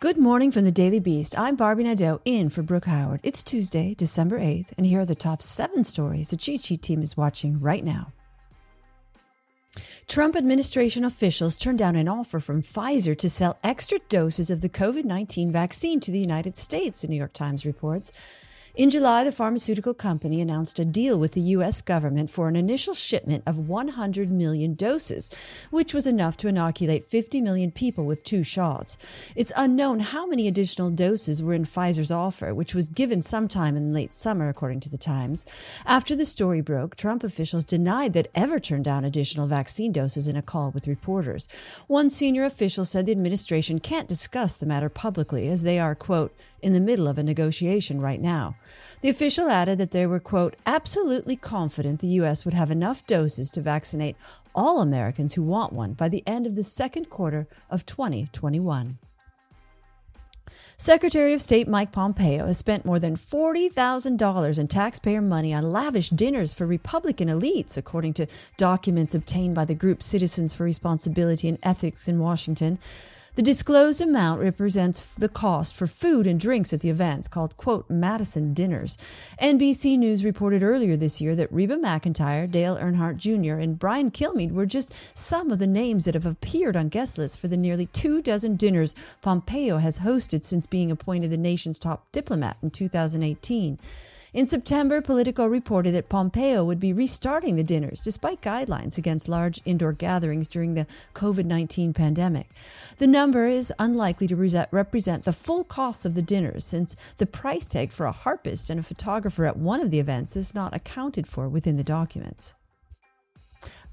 Good morning from the Daily Beast. I'm Barbie Nadeau in for Brooke Howard. It's Tuesday, December 8th, and here are the top seven stories the Cheat Sheet team is watching right now. Trump administration officials turned down an offer from Pfizer to sell extra doses of the COVID 19 vaccine to the United States, the New York Times reports. In July, the pharmaceutical company announced a deal with the U.S. government for an initial shipment of 100 million doses, which was enough to inoculate 50 million people with two shots. It's unknown how many additional doses were in Pfizer's offer, which was given sometime in late summer, according to the Times. After the story broke, Trump officials denied that ever turned down additional vaccine doses in a call with reporters. One senior official said the administration can't discuss the matter publicly as they are, quote, in the middle of a negotiation right now. The official added that they were, quote, absolutely confident the U.S. would have enough doses to vaccinate all Americans who want one by the end of the second quarter of 2021. Secretary of State Mike Pompeo has spent more than $40,000 in taxpayer money on lavish dinners for Republican elites, according to documents obtained by the group Citizens for Responsibility and Ethics in Washington. The disclosed amount represents the cost for food and drinks at the events called, quote, Madison Dinners. NBC News reported earlier this year that Reba McEntire, Dale Earnhardt Jr., and Brian Kilmeade were just some of the names that have appeared on guest lists for the nearly two dozen dinners Pompeo has hosted since being appointed the nation's top diplomat in 2018. In September, Politico reported that Pompeo would be restarting the dinners despite guidelines against large indoor gatherings during the COVID 19 pandemic. The number is unlikely to represent the full cost of the dinners since the price tag for a harpist and a photographer at one of the events is not accounted for within the documents.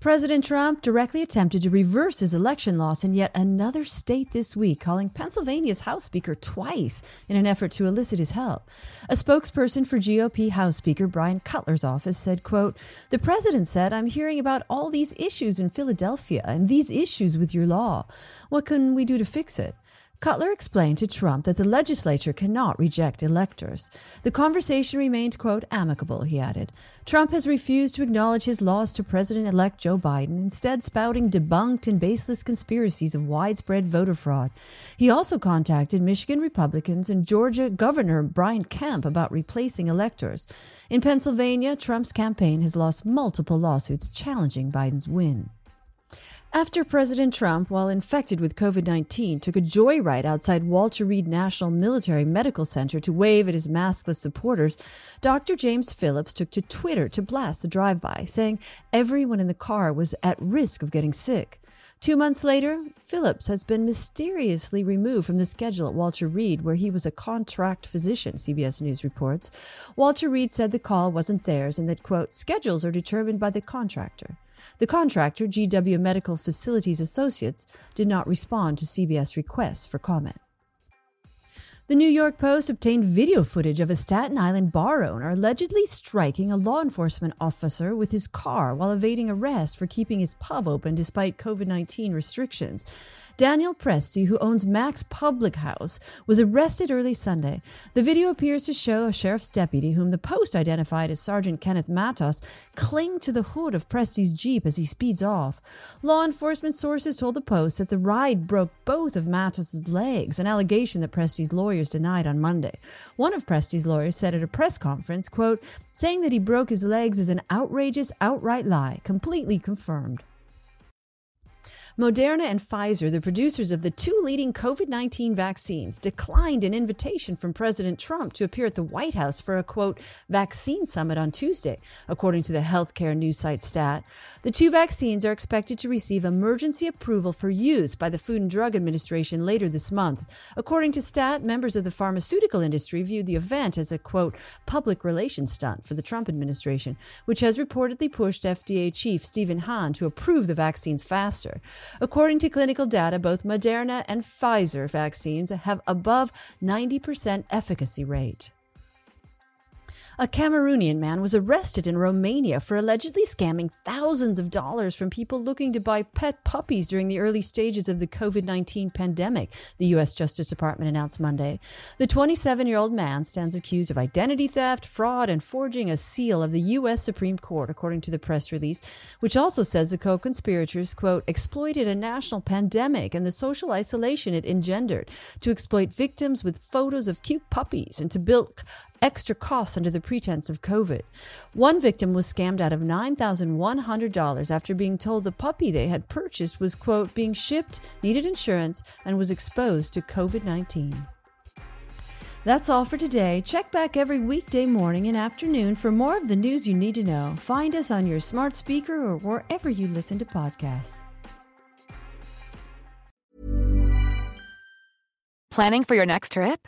President Trump directly attempted to reverse his election loss in yet another state this week, calling Pennsylvania's House Speaker twice in an effort to elicit his help. A spokesperson for GOP House Speaker Bryan Cutler's office said, quote, The president said, I'm hearing about all these issues in Philadelphia and these issues with your law. What can we do to fix it? Cutler explained to Trump that the legislature cannot reject electors. The conversation remained, quote, amicable, he added. Trump has refused to acknowledge his loss to President elect Joe Biden, instead, spouting debunked and baseless conspiracies of widespread voter fraud. He also contacted Michigan Republicans and Georgia Governor Brian Kemp about replacing electors. In Pennsylvania, Trump's campaign has lost multiple lawsuits challenging Biden's win. After President Trump, while infected with COVID 19, took a joyride outside Walter Reed National Military Medical Center to wave at his maskless supporters, Dr. James Phillips took to Twitter to blast the drive by, saying everyone in the car was at risk of getting sick. Two months later, Phillips has been mysteriously removed from the schedule at Walter Reed, where he was a contract physician, CBS News reports. Walter Reed said the call wasn't theirs and that, quote, schedules are determined by the contractor. The contractor, GW Medical Facilities Associates, did not respond to CBS requests for comment. The New York Post obtained video footage of a Staten Island bar owner allegedly striking a law enforcement officer with his car while evading arrest for keeping his pub open despite COVID 19 restrictions. Daniel Presti, who owns Mac's Public House, was arrested early Sunday. The video appears to show a sheriff's deputy, whom the Post identified as Sergeant Kenneth Matos, cling to the hood of Presti's Jeep as he speeds off. Law enforcement sources told the Post that the ride broke both of Matos's legs, an allegation that Presti's lawyers denied on Monday. One of Presti's lawyers said at a press conference, quote, saying that he broke his legs is an outrageous, outright lie, completely confirmed. Moderna and Pfizer, the producers of the two leading COVID 19 vaccines, declined an invitation from President Trump to appear at the White House for a quote, vaccine summit on Tuesday, according to the healthcare news site Stat. The two vaccines are expected to receive emergency approval for use by the Food and Drug Administration later this month. According to Stat, members of the pharmaceutical industry viewed the event as a quote, public relations stunt for the Trump administration, which has reportedly pushed FDA chief Stephen Hahn to approve the vaccines faster. According to clinical data, both Moderna and Pfizer vaccines have above 90% efficacy rate. A Cameroonian man was arrested in Romania for allegedly scamming thousands of dollars from people looking to buy pet puppies during the early stages of the COVID 19 pandemic, the U.S. Justice Department announced Monday. The 27 year old man stands accused of identity theft, fraud, and forging a seal of the U.S. Supreme Court, according to the press release, which also says the co conspirators, quote, exploited a national pandemic and the social isolation it engendered to exploit victims with photos of cute puppies and to build extra costs under the pretense of COVID. One victim was scammed out of $9,100 after being told the puppy they had purchased was, quote, being shipped, needed insurance, and was exposed to COVID 19. That's all for today. Check back every weekday morning and afternoon for more of the news you need to know. Find us on your smart speaker or wherever you listen to podcasts. Planning for your next trip?